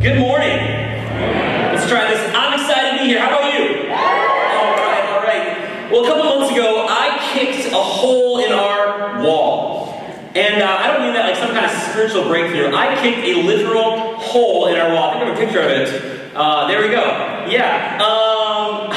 Good morning. Let's try this. I'm excited to be here. How about you? All right, all right. Well, a couple months ago, I kicked a hole in our wall. And uh, I don't mean that like some kind of spiritual breakthrough. I kicked a literal hole in our wall. I think I have a picture of it. Uh, there we go. Yeah. Um,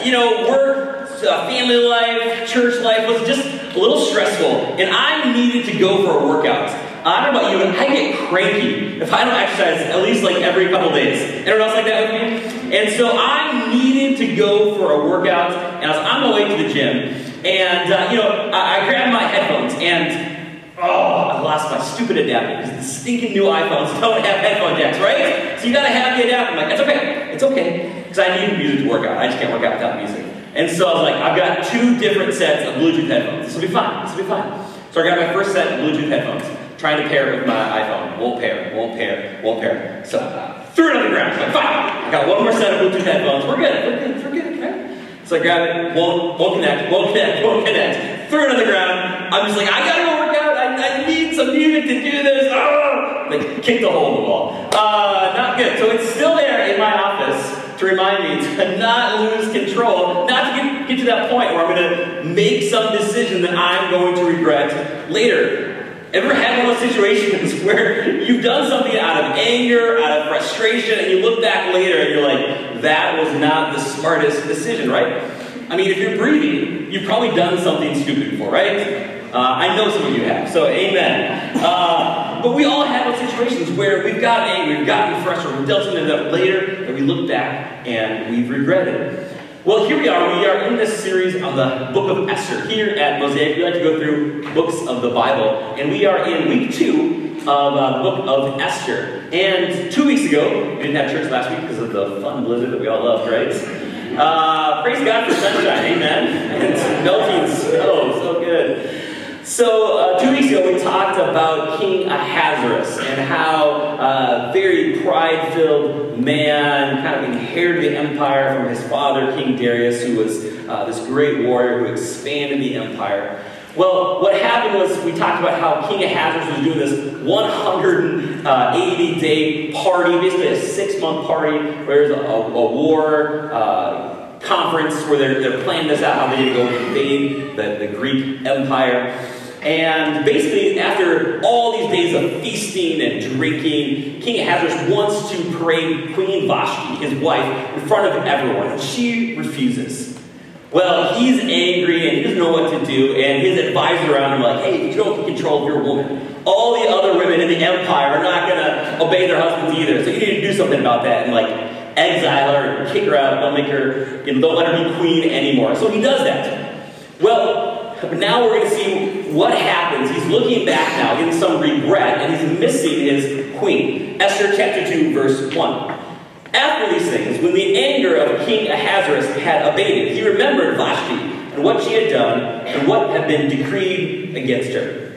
you know, work, uh, family life, church life was just a little stressful. And I needed to go for a workout. I don't know about you, but I get cranky if I don't exercise at least like every couple days. Anyone else like that with me? And so I needed to go for a workout, and I was on my way to the gym. And, uh, you know, I, I grabbed my headphones, and oh, I lost my stupid adapter because the stinking new iPhones don't have headphone jacks, right? So you gotta have the adapter. I'm like, it's okay, it's okay, because I need music to work out. I just can't work out without music. And so I was like, I've got two different sets of Bluetooth headphones. This will be fine, this will be fine. So I got my first set of Bluetooth headphones trying to pair it with my iPhone. Won't pair, won't pair, won't pair. So threw it on the ground. Like, fine. I got one more set of Bluetooth headphones. We're good, we're good, we're good, okay? So I grab it, won't, won't connect, won't connect, won't connect. Threw it on the ground. I'm just like, I gotta go work out. I, I need some music to do this. Oh! Like, kicked a hole in the wall. Uh, not good. So it's still there in my office to remind me to not lose control, not to get, get to that point where I'm going to make some decision that I'm going to regret later. Ever had one of those situations where you've done something out of anger, out of frustration, and you look back later and you're like, that was not the smartest decision, right? I mean, if you're breathing, you've probably done something stupid before, right? Uh, I know some of you have, so amen. Uh, but we all have those situations where we've gotten angry, we've gotten frustrated, we've done something that later, and we look back and we've regretted. Well, here we are. We are in this series on the book of Esther. Here at Mosaic, we like to go through books of the Bible. And we are in week two of uh, the book of Esther. And two weeks ago, we didn't have church last week because of the fun blizzard that we all loved, right? Uh, praise God for sunshine, amen. And melting snow, so good. So, uh, two weeks ago, we talked about King Ahasuerus and how uh, very pride filled man kind of inherited the empire from his father, King Darius, who was uh, this great warrior who expanded the empire. Well, what happened was we talked about how King Ahasuerus was doing this 180 day party, basically a six month party, where there's a, a, war. Uh, conference where they're, they're planning this out, how they did go invade the, the Greek Empire. And basically, after all these days of feasting and drinking, King Ahasuerus wants to parade Queen Vashti, his wife, in front of everyone, and she refuses. Well, he's angry and he doesn't know what to do, and his advisor around him like, hey, you don't control your woman. All the other women in the empire are not going to obey their husbands either, so you need to do something about that. And like, exile her, and kick her out, don't make her, you know, don't let her be queen anymore. So he does that. Well, now we're going to see what happens. He's looking back now in some regret, and he's missing his queen. Esther chapter 2, verse 1. After these things, when the anger of King Ahasuerus had abated, he remembered Vashti and what she had done and what had been decreed against her.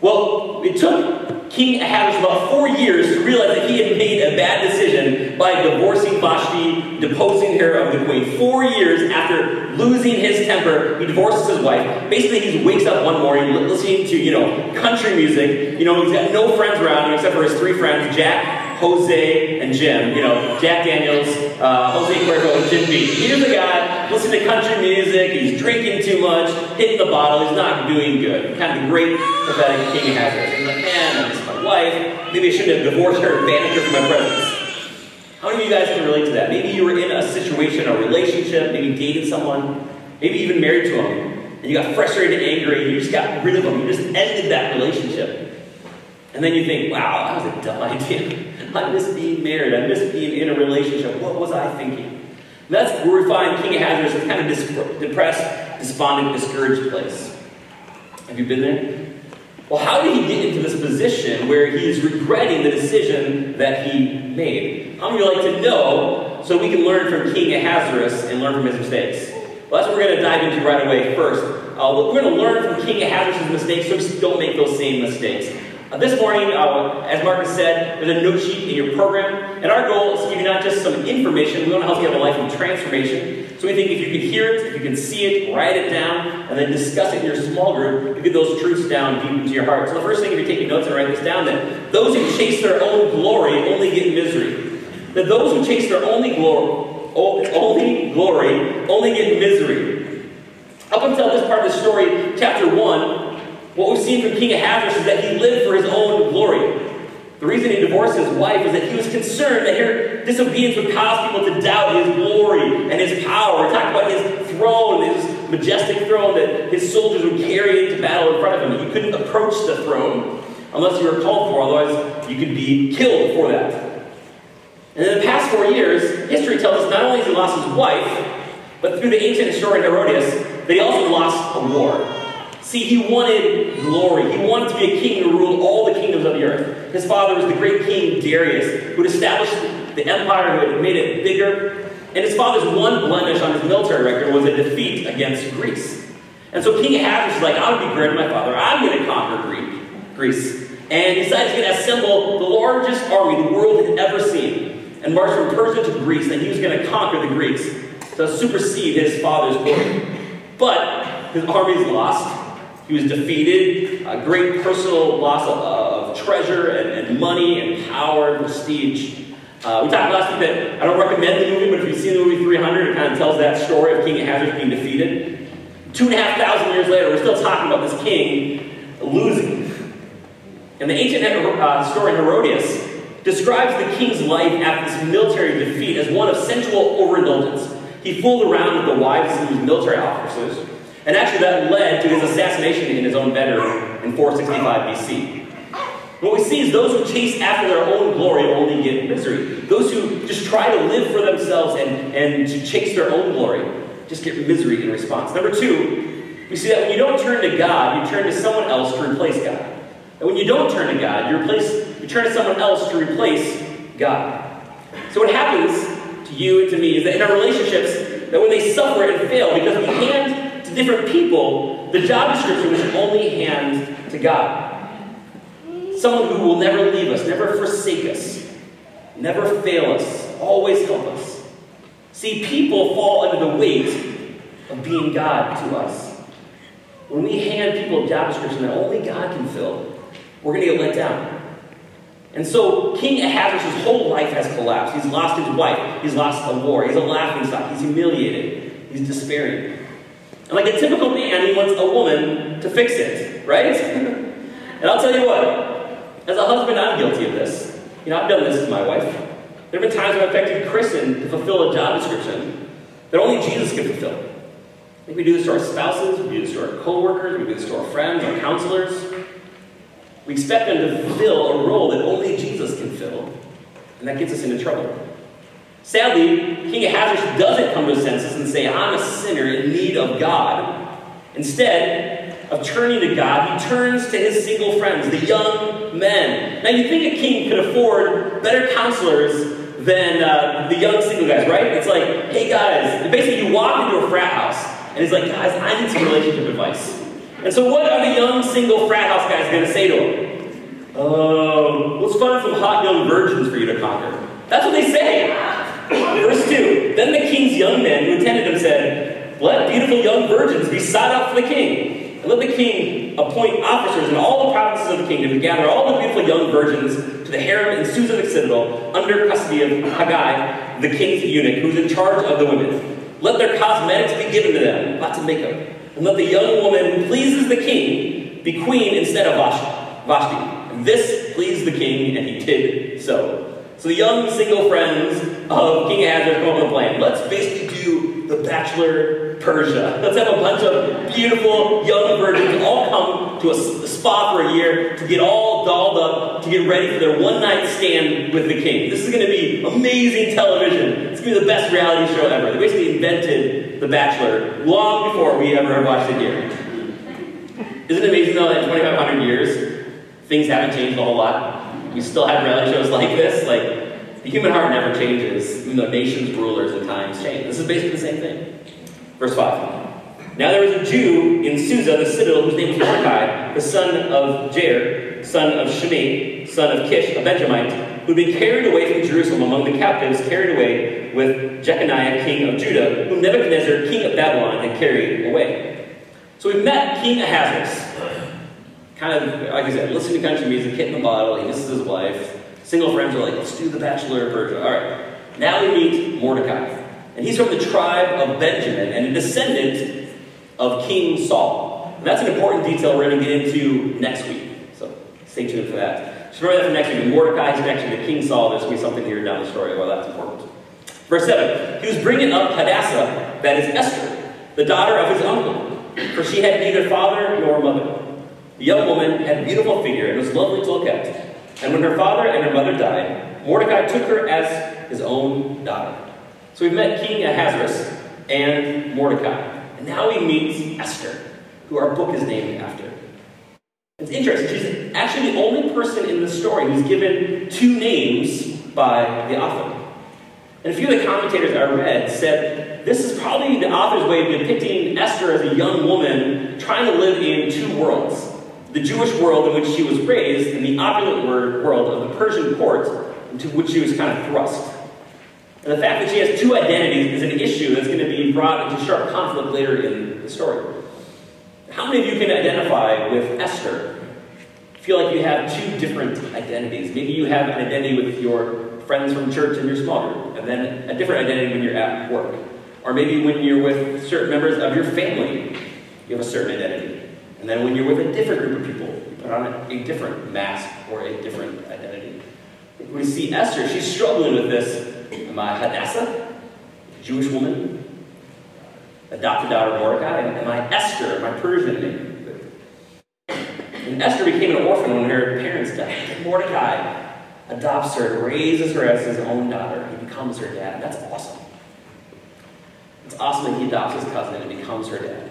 Well, it took King Ahasuerus about four years to realize that he had made a bad decision by divorcing Vashti, deposing her of the queen. Four years after losing his temper, he divorces his wife. Basically, he wakes up one morning listening to, you know, country music. You know, he's got no friends around him except for his three friends, Jack, Jose and Jim. You know, Jack Daniels, uh, Jose Cuervo, and Jim Beam. Here's a guy listening to country music. He's drinking too much, hitting the bottle. He's not doing good. Kind of the great, pathetic King Ahasuerus. He's my wife. Maybe I shouldn't have divorced her and banished her from my presence. How many of you guys can relate to that? Maybe you were in a situation, a relationship, maybe dated someone, maybe even married to him, and you got frustrated and angry, and you just got rid of them. You just ended that relationship. And then you think, wow, that was a dumb idea. I miss being married. I miss being in a relationship. What was I thinking? And that's where we find King Ahasuerus kind of depressed, despondent, discouraged place. Have you been there? Well, how did he get into this position where he is regretting the decision that he made? Of you like to know so we can learn from King Ahasuerus and learn from his mistakes? Well, that's what we're going to dive into right away first. Uh, we're going to learn from King Ahasuerus' mistakes so we don't make those same mistakes. Uh, this morning, uh, as Marcus said, there's a note sheet in your program, and our goal is to give you not just some information, we want to help you have a life of transformation. So we think if you can hear it, if you can see it, write it down, and then discuss it in your small group, you get those truths down deep into your heart. So the first thing, if you're taking notes and write this down, that those who chase their own glory only get misery. That those who chase their only glory, only glory, only get misery. Up until this part of the story, chapter 1, what we've seen from King Ahasuerus is that he lived for his own glory. The reason he divorced his wife is that he was concerned that her disobedience would cause people to doubt his glory and his power. He talked about his throne, his majestic throne that his soldiers would carry into battle in front of him. You couldn't approach the throne unless you were called for, otherwise you could be killed for that. And in the past four years, history tells us not only has he lost his wife, but through the ancient historian Herodotus, that he also lost a war. See, he wanted glory. He wanted to be a king to rule all the kingdoms of the earth. His father was the great king Darius, who had established the empire, who had made it bigger. And his father's one blemish on his military record was a defeat against Greece. And so King Ahasuerus is like, I would be greater than my father. I'm going to conquer Greece. And he decides he's going to assemble the largest army the world had ever seen and march from Persia to Greece. And he was going to conquer the Greeks to supersede his father's glory. But his army's lost. He was defeated, a great personal loss of, of treasure and, and, money and power and prestige. Uh, we talked last week that I don't recommend the movie, but if you've seen the movie 300, it kind of tells that story of King Ahasuerus being defeated. Two and a half thousand years later, we're still talking about this king losing. And the ancient uh, historian Herodotus describes the king's life after this military defeat as one of sensual overindulgence. He fooled around with the wives of his military officers and actually, that led to his assassination in his own bedroom in 465 BC. What we see is those who chase after their own glory only get misery. Those who just try to live for themselves and, and to chase their own glory just get misery in response. Number two, we see that when you don't turn to God, you turn to someone else to replace God. And when you don't turn to God, you, replace, you turn to someone else to replace God. So what happens to you and to me is that in our relationships, that when they suffer and fail because we hand different people the job description should only hand to God. Someone who will never leave us, never forsake us, never fail us, always help us. See, people fall under the weight of being God to us. When we hand people a job description that only God can fill, we're going to get let down. And so King Ahasuerus' whole life has collapsed. He's lost his wife. He's lost a war. He's a laughingstock. He's humiliated. He's despairing. And like a typical man, he wants a woman to fix it, right? and I'll tell you what, as a husband, I'm guilty of this. You know, I've done this to my wife. There have been times when I've expected Kristen to fulfill a job description that only Jesus can fulfill. I think we do this to our spouses, we do this to our coworkers, we do this to our friends, our counselors. We expect them to fulfill a role that only Jesus can fill, and that gets us into trouble. Sadly, King Ahasuerus doesn't come to his senses and say, I'm a sinner in need of God. Instead of turning to God, he turns to his single friends, the young men. Now, you think a king could afford better counselors than uh, the young single guys, right? It's like, hey guys, basically you walk into a frat house, and he's like, guys, I need some relationship advice. And so, what are the young single frat house guys going to say to him? Um, let's find some hot young virgins for you to conquer. That's what they say. Verse 2 Then the king's young men who attended him said, Let beautiful young virgins be sought out for the king, and let the king appoint officers in all the provinces of the kingdom to gather all the beautiful young virgins to the harem in Susa the citadel under custody of Hegai, the king's eunuch, who's in charge of the women. Let their cosmetics be given to them, lots of makeup. And let the young woman who pleases the king be queen instead of Vashti. And this pleased the king, and he did so. So the young single friends of King Ahasuerus come up with a plan. Let's basically do the Bachelor Persia. Let's have a bunch of beautiful young virgins all come to a, a spa for a year to get all dolled up, to get ready for their one night stand with the king. This is going to be amazing television. It's going to be the best reality show ever. They basically invented The Bachelor long before we ever watched it here. Isn't it amazing though that in 2,500 years, things haven't changed a whole lot? we still have reality shows like this. Like, the human heart never changes, even though nations, rulers, and times change. This is basically the same thing. Verse 5. Now there was a Jew in Susa, the citadel, whose name was Mordecai, the son of Jair, son of Shimei, son of Kish, a Benjamite, who had been carried away from Jerusalem among the captives, carried away with Jeconiah, king of Judah, whom Nebuchadnezzar, king of Babylon, had carried away. So we met King Ahasuerus. Kind of, like I said, listening to country music, hitting the bottle, he misses his wife. Single friends are like, let's do the Bachelor of Persia. All right. Now we meet Mordecai. And he's from the tribe of Benjamin and a descendant of King Saul. And that's an important detail we're going to get into next week. So stay tuned for that. Just remember that for next week. Mordecai's connection to King Saul, there's going to be something here down the story why that's important. Verse 7 He was bringing up Hadassah, that is Esther, the daughter of his uncle, for she had neither father nor mother. The young woman had a beautiful figure and was lovely to look at. And when her father and her mother died, Mordecai took her as his own daughter. So we've met King Ahasuerus and Mordecai. And now we meet Esther, who our book is named after. It's interesting. She's actually the only person in the story who's given two names by the author. And a few of the commentators I read said this is probably the author's way of depicting Esther as a young woman trying to live in two worlds the Jewish world in which she was raised, and the opulent world of the Persian court into which she was kind of thrust. And the fact that she has two identities is an issue that's going to be brought into sharp conflict later in the story. How many of you can identify with Esther? Feel like you have two different identities. Maybe you have an identity with your friends from church in your small group, and then a different identity when you're at work. Or maybe when you're with certain members of your family, you have a certain identity. And then when you're with a different group of people, you put on a, a different mask or a different identity. We see Esther, she's struggling with this. Am I Hadassah, Jewish woman, adopted daughter of Mordecai? Am I Esther, my Persian name? And Esther became an orphan when her parents died. Mordecai adopts her, raises her as his own daughter. He becomes her dad. That's awesome. It's awesome that he adopts his cousin and becomes her dad.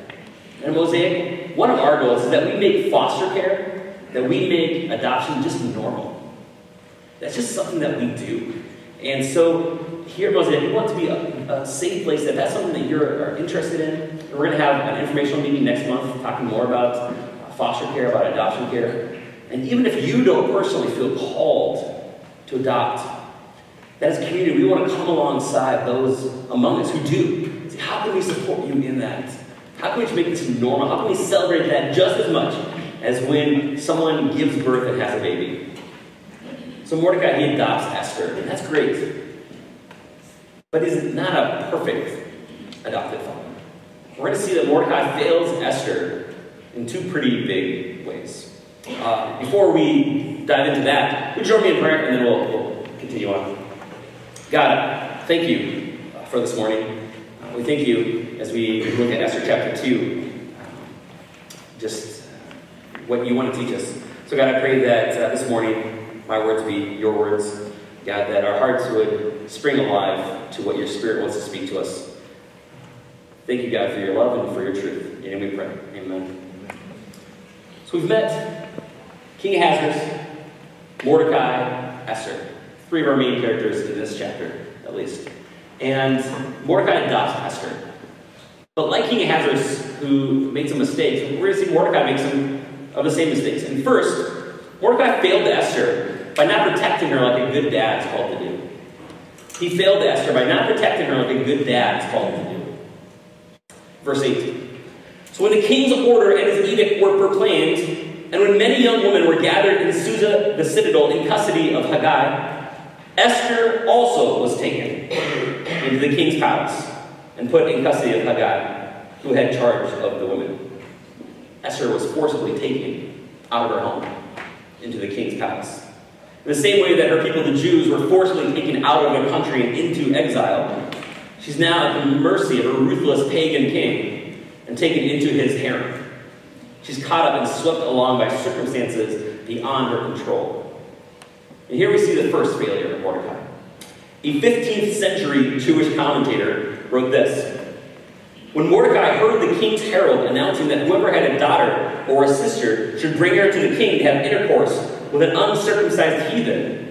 And Mosaic, one of our goals is that we make foster care, that we make adoption just normal. That's just something that we do. And so here at Mosaic, we want to be a, a safe place. If that's something that you're interested in, we're going to have an informational meeting next month talking more about foster care, about adoption care. And even if you don't personally feel called to adopt, that as a community, we want to come alongside those among us who do. See, how can we support you in that? How can we make this normal? How can we celebrate that just as much as when someone gives birth and has a baby? So Mordecai, he adopts Esther, and that's great. But he's not a perfect adopted father. We're going to see that Mordecai fails Esther in two pretty big ways. Uh, before we dive into that, would you join me in prayer, and then we'll, we'll continue on. God, thank you for this morning. Uh, we thank you as we look at Esther chapter 2, just what you want to teach us. So, God, I pray that uh, this morning my words be your words. God, that our hearts would spring alive to what your Spirit wants to speak to us. Thank you, God, for your love and for your truth. In we pray. Amen. So we've met King Ahasuerus, Mordecai, Esther. Three of our main characters in this chapter, at least. And Mordecai adopts Esther. But like King Ahasuerus, who made some mistakes, we're going to see Mordecai make some of the same mistakes. And first, Mordecai failed Esther by not protecting her like a good dad is called to do. He failed Esther by not protecting her like a good dad is called to do. Verse 8. So when the king's order and his edict were proclaimed, and when many young women were gathered in Susa, the citadel, in custody of Hegai, Esther also was taken into the king's palace and put in custody of Hegai, who had charge of the women. Esther was forcibly taken out of her home into the king's palace. In the same way that her people, the Jews, were forcibly taken out of their country and into exile, she's now at the mercy of a ruthless pagan king and taken into his harem. She's caught up and swept along by circumstances beyond her control. And here we see the first failure of Mordecai. A 15th century Jewish commentator wrote this When Mordecai heard the king's herald announcing that whoever had a daughter or a sister should bring her to the king to have intercourse with an uncircumcised heathen?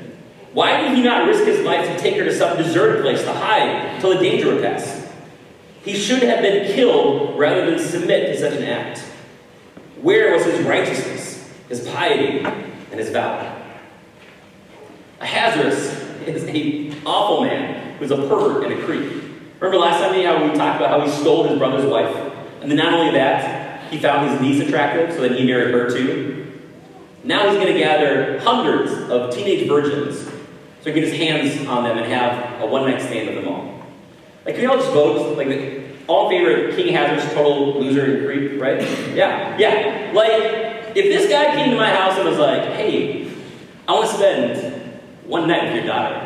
Why did he not risk his life to take her to some deserted place to hide until the danger would pass? He should have been killed rather than submit to such an act. Where was his righteousness, his piety, and his vow? Ahasuerus is an awful man who's a pervert and a creep. Remember last time how we talked about how he stole his brother's wife? And then not only that, he found his niece attractive, so that he married her too. Now he's going to gather hundreds of teenage virgins so he can get his hands on them and have a one night stand with them all. Like, can we all just vote? Like, all in favor of King Hazard's total loser and creep, right? Yeah, yeah. Like, if this guy came to my house and was like, hey, I want to spend one night with your daughter,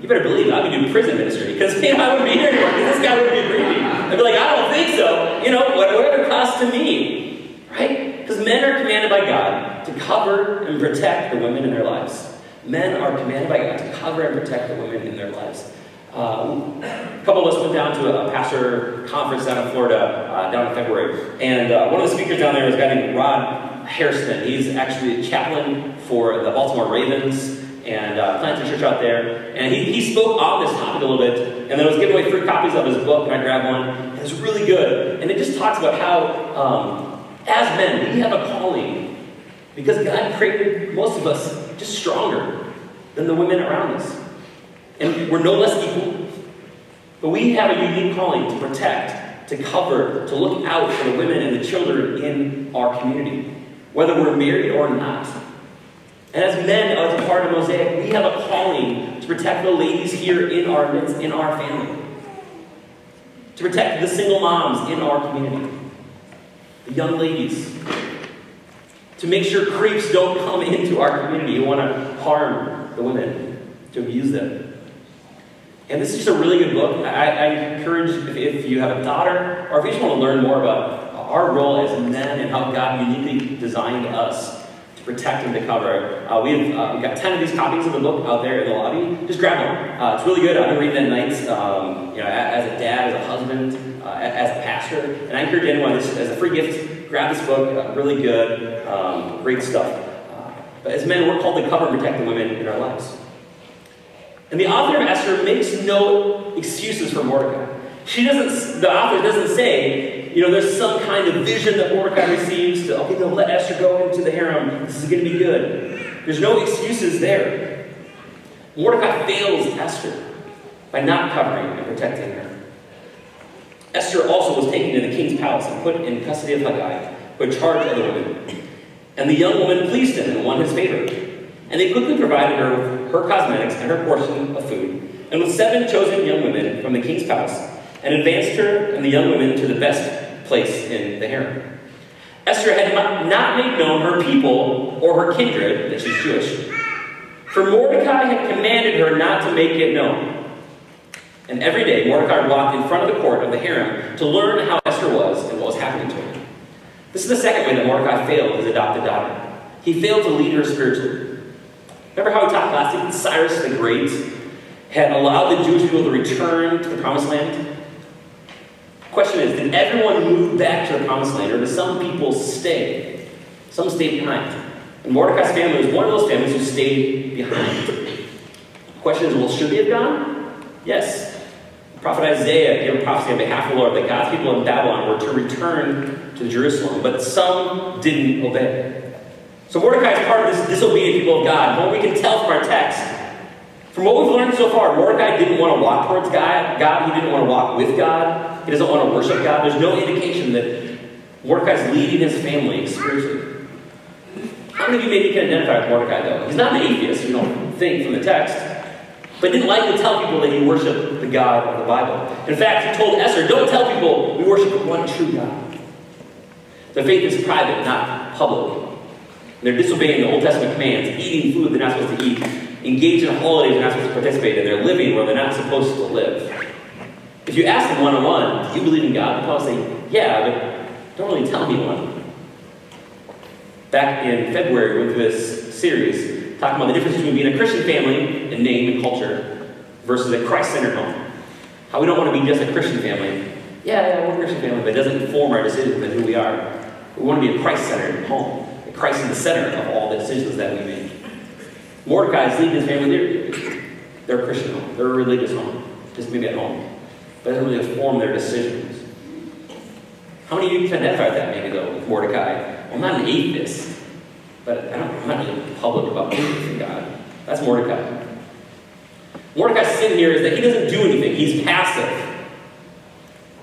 you better believe I'd be doing prison ministry because you know, I wouldn't be here anymore because this guy would be creepy. I'd be like, I don't think so. You know, whatever it costs to me, right? Because men are commanded by God to cover and protect the women in their lives. Men are commanded by God to cover and protect the women in their lives. Um, a couple of us went down to a pastor conference down in Florida uh, down in February, and uh, one of the speakers down there was a guy named Rod Hairston. He's actually a chaplain for the Baltimore Ravens and uh, planted a church out there. And he, he spoke on this topic a little bit, and then I was giving away free copies of his book, and I grabbed one. And it was really good, and it just talks about how, um, as men, we have a calling because God created most of us just stronger than the women around us. And we're no less equal. But we have a unique calling to protect, to cover, to look out for the women and the children in our community, whether we're married or not. And as men, as a part of Mosaic, we have a calling to protect the ladies here in our midst, in our family. To protect the single moms in our community. The young ladies. To make sure creeps don't come into our community who want to harm the women, to abuse them. And this is just a really good book. I, I encourage, if, if, you have a daughter, or if you just want to learn more about our role as men and how God uniquely designed us protect and cover, uh, we've, uh, we've got 10 of these copies of the book out there in the lobby. Just grab them. Uh, it's really good. I've been reading at nights, um, you know, as a dad, as a husband, uh, as a pastor. And I encourage anyone, this, as a free gift, grab this book. Uh, really good, um, great stuff. Uh, but as men, we're called to cover and protect the women in our lives. And the author of Esther makes no excuses for Mordecai. She doesn't, the author doesn't say, you know, there's some kind of vision that Mordecai receives to, okay, no, let Esther go into the harem. This is going to be good. There's no excuses there. Mordecai fails Esther by not covering and protecting her. Esther also was taken to the king's palace and put in custody of Hegai, who had charge of the women. And the young woman pleased him and won his favor. And they quickly provided her with her cosmetics and her portion of food, and with seven chosen young women from the king's palace, and advanced her and the young women to the best place in the harem. Esther had not made known her people or her kindred, that she's Jewish, for Mordecai had commanded her not to make it known. And every day Mordecai walked in front of the court of the harem to learn how Esther was and what was happening to her. This is the second way that Mordecai failed his adopted daughter. He failed to lead her spiritually. Remember how we talked last week? Cyrus the Great had allowed the Jewish people to return to the Promised Land. Question is, did everyone move back to the Promised Land, or did some people stay? Some stayed behind. And Mordecai's family was one of those families who stayed behind. Question is, well, should they have gone? Yes. The prophet Isaiah gave a prophecy on behalf of the Lord that God's people in Babylon were to return to Jerusalem, but some didn't obey. So Mordecai is part of this disobedient people of God. What we can tell from our text, from what we've learned so far, Mordecai didn't want to walk towards God. God, he didn't want to walk with God. He doesn't want to worship God. There's no indication that Mordecai's leading his family spiritually. How many of you maybe can identify with Mordecai, though? He's not an atheist, you don't think from the text, but didn't like to tell people that he worshiped the God of the Bible. In fact, he told Esther, don't tell people we worship one true God. The faith is private, not public. They're disobeying the Old Testament commands, eating food they're not supposed to eat, engaged in holidays they're not supposed to participate in, they're living where they're not supposed to live. If you ask them one on one, do you believe in God? They'll probably say, yeah, but don't really tell anyone. Back in February with this series, talking about the difference between being a Christian family in name and culture versus a Christ centered home. How we don't want to be just a Christian family. Yeah, yeah, we're a Christian family, but it doesn't inform our decisions and who we are. We want to be a Christ centered home. a Christ in the center of all the decisions that we make. Mordecai is his family. They're, they're a Christian home. They're a religious home. Just maybe at home. But doesn't really inform their decisions. How many of you can identify with that, maybe, though, with Mordecai? Well, I'm not an atheist, but I don't, I'm not really public about faith in God. That's Mordecai. Mordecai's sin here is that he doesn't do anything, he's passive.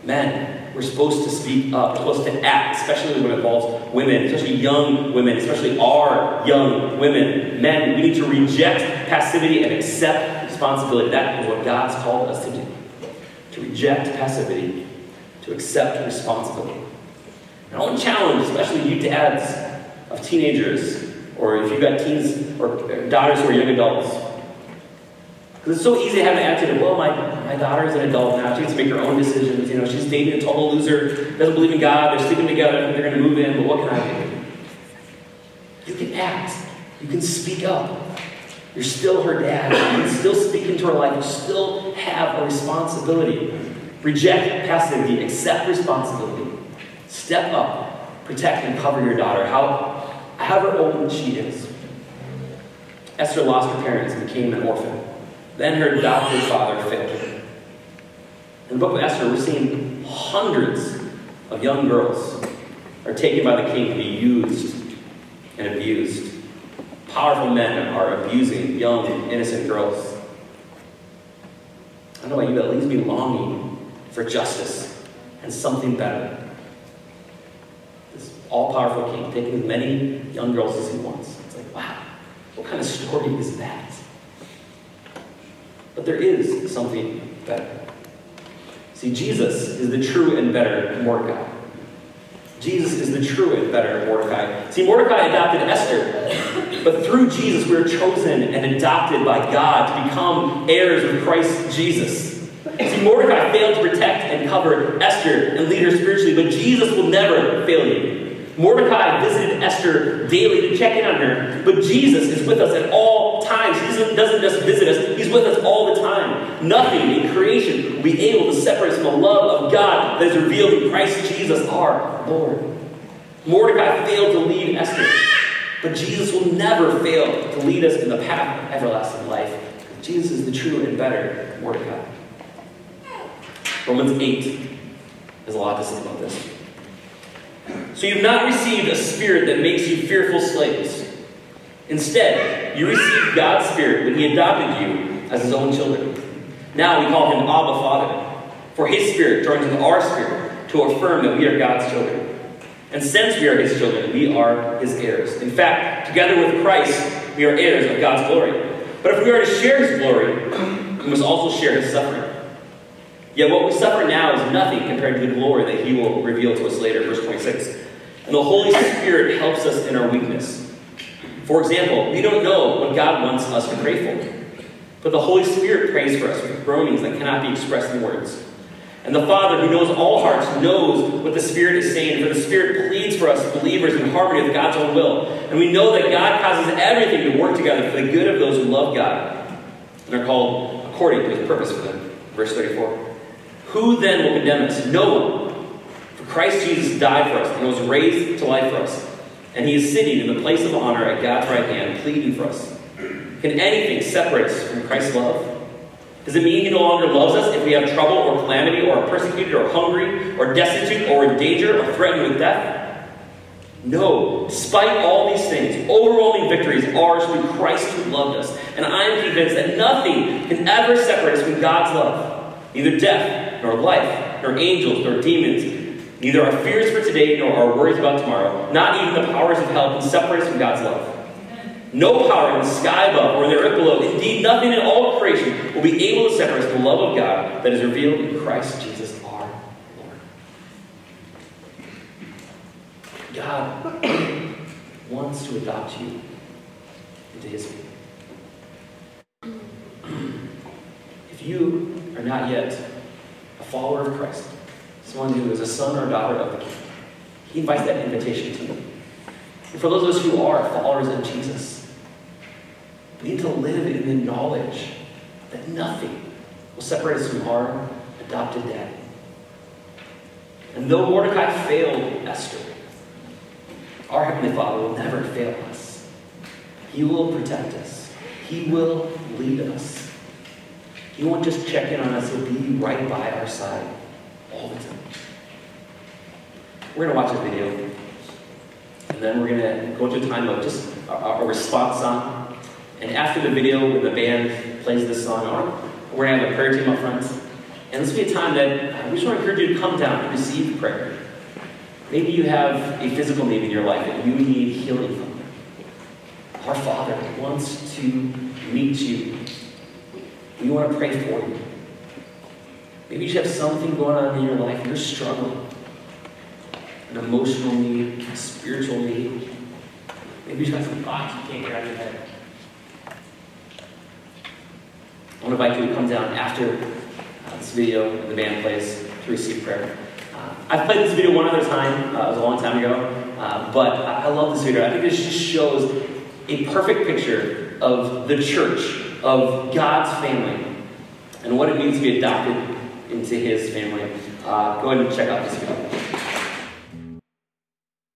Men, we're supposed to speak up, we're supposed to act, especially when it involves women, especially young women, especially our young women. Men, we need to reject passivity and accept responsibility. That is what God's called us to do. To reject passivity, to accept responsibility. And I want to challenge, especially you dads of teenagers, or if you've got teens or daughters who are young adults, because it's so easy to have an attitude of, well, my, my daughter is an adult now. She gets to make her own decisions. You know, she's dating a total loser, doesn't believe in God, they're sleeping together, they're going to move in, but what can I do? You can act. You can speak up. You're still her dad. You can still speak into her life. You still have a responsibility. Reject passivity. Accept responsibility. Step up. Protect and cover your daughter, how, however old she is. Esther lost her parents and became an orphan. Then her adopted father failed her. In the book of Esther, we're seeing hundreds of young girls are taken by the king to be used and abused. Powerful men are abusing young, innocent girls. I don't know you, at least be longing for justice and something better. This all powerful king taking as many young girls as he wants. It's like, wow, what kind of story is that? But there is something better. See, Jesus is the true and better Mordecai. Jesus is the true and better Mordecai. See, Mordecai adopted Esther, but through Jesus we are chosen and adopted by God to become heirs of Christ Jesus. See, Mordecai failed to protect and cover Esther and lead her spiritually, but Jesus will never fail you. Mordecai visited Esther daily to check in on her, but Jesus is with us at all times. He doesn't just visit us, He's with us all the time. Nothing in creation will be able to separate us from the love of God that is revealed in Christ Jesus our Lord. Mordecai failed to lead Esther, but Jesus will never fail to lead us in the path of everlasting life. Jesus is the true and better Mordecai. Romans 8 has a lot to say about this. So you've not received a spirit that makes you fearful slaves. Instead, you received God's Spirit when He adopted you as His own children. Now we call Him Abba Father, for His Spirit joins with our spirit to affirm that we are God's children. And since we are His children, we are His heirs. In fact, together with Christ, we are heirs of God's glory. But if we are to share His glory, we must also share His suffering. Yet what we suffer now is nothing compared to the glory that He will reveal to us later. Verse 26. And the Holy Spirit helps us in our weakness. For example, we don't know what God wants us to pray for. But the Holy Spirit prays for us with groanings that cannot be expressed in words. And the Father, who knows all hearts, knows what the Spirit is saying, for the Spirit pleads for us believers in harmony with God's own will. And we know that God causes everything to work together for the good of those who love God and are called according to his purpose for them. Verse 34. Who then will condemn us? No one. For Christ Jesus died for us and was raised to life for us. And he is sitting in the place of honor at God's right hand, pleading for us. Can anything separate us from Christ's love? Does it mean he no longer loves us if we have trouble or calamity or are persecuted or hungry or destitute or in danger or threatened with death? No, despite all these things, overwhelming victory is ours through Christ who loved us. And I am convinced that nothing can ever separate us from God's love. Neither death, nor life, nor angels, nor demons, Neither our fears for today nor our worries about tomorrow, not even the powers of hell, can separate us from God's love. No power in the sky above or in the earth below, indeed nothing in all creation, will be able to separate us the love of God that is revealed in Christ Jesus our Lord. God wants to adopt you into his family. If you are not yet a follower of Christ, someone who is a son or daughter of the King. He invites that invitation to you. And for those of us who are followers of Jesus, we need to live in the knowledge that nothing will separate us from our adopted dad. And though Mordecai failed Esther, our Heavenly Father will never fail us. He will protect us. He will lead us. He won't just check in on us, He'll be right by our side all the time. We're going to watch a video, and then we're going to go into a time of just a response song. And after the video, when the band plays this song, on. we're going to have a prayer team up front. And this will be a time that we just want to encourage you to come down and receive prayer. Maybe you have a physical need in your life that you need healing from. Our Father wants to meet you. We want to pray for you. Maybe you just have something going on in your life. You're struggling. An emotional need, a spiritual need. Maybe you just have some thoughts you can't get out of your head. I want to invite you to come down after uh, this video and the band plays to receive prayer. Uh, I've played this video one other time, uh, it was a long time ago, uh, but I, I love this video. I think this just shows a perfect picture of the church, of God's family, and what it means to be adopted into His family. Uh, go ahead and check out this video.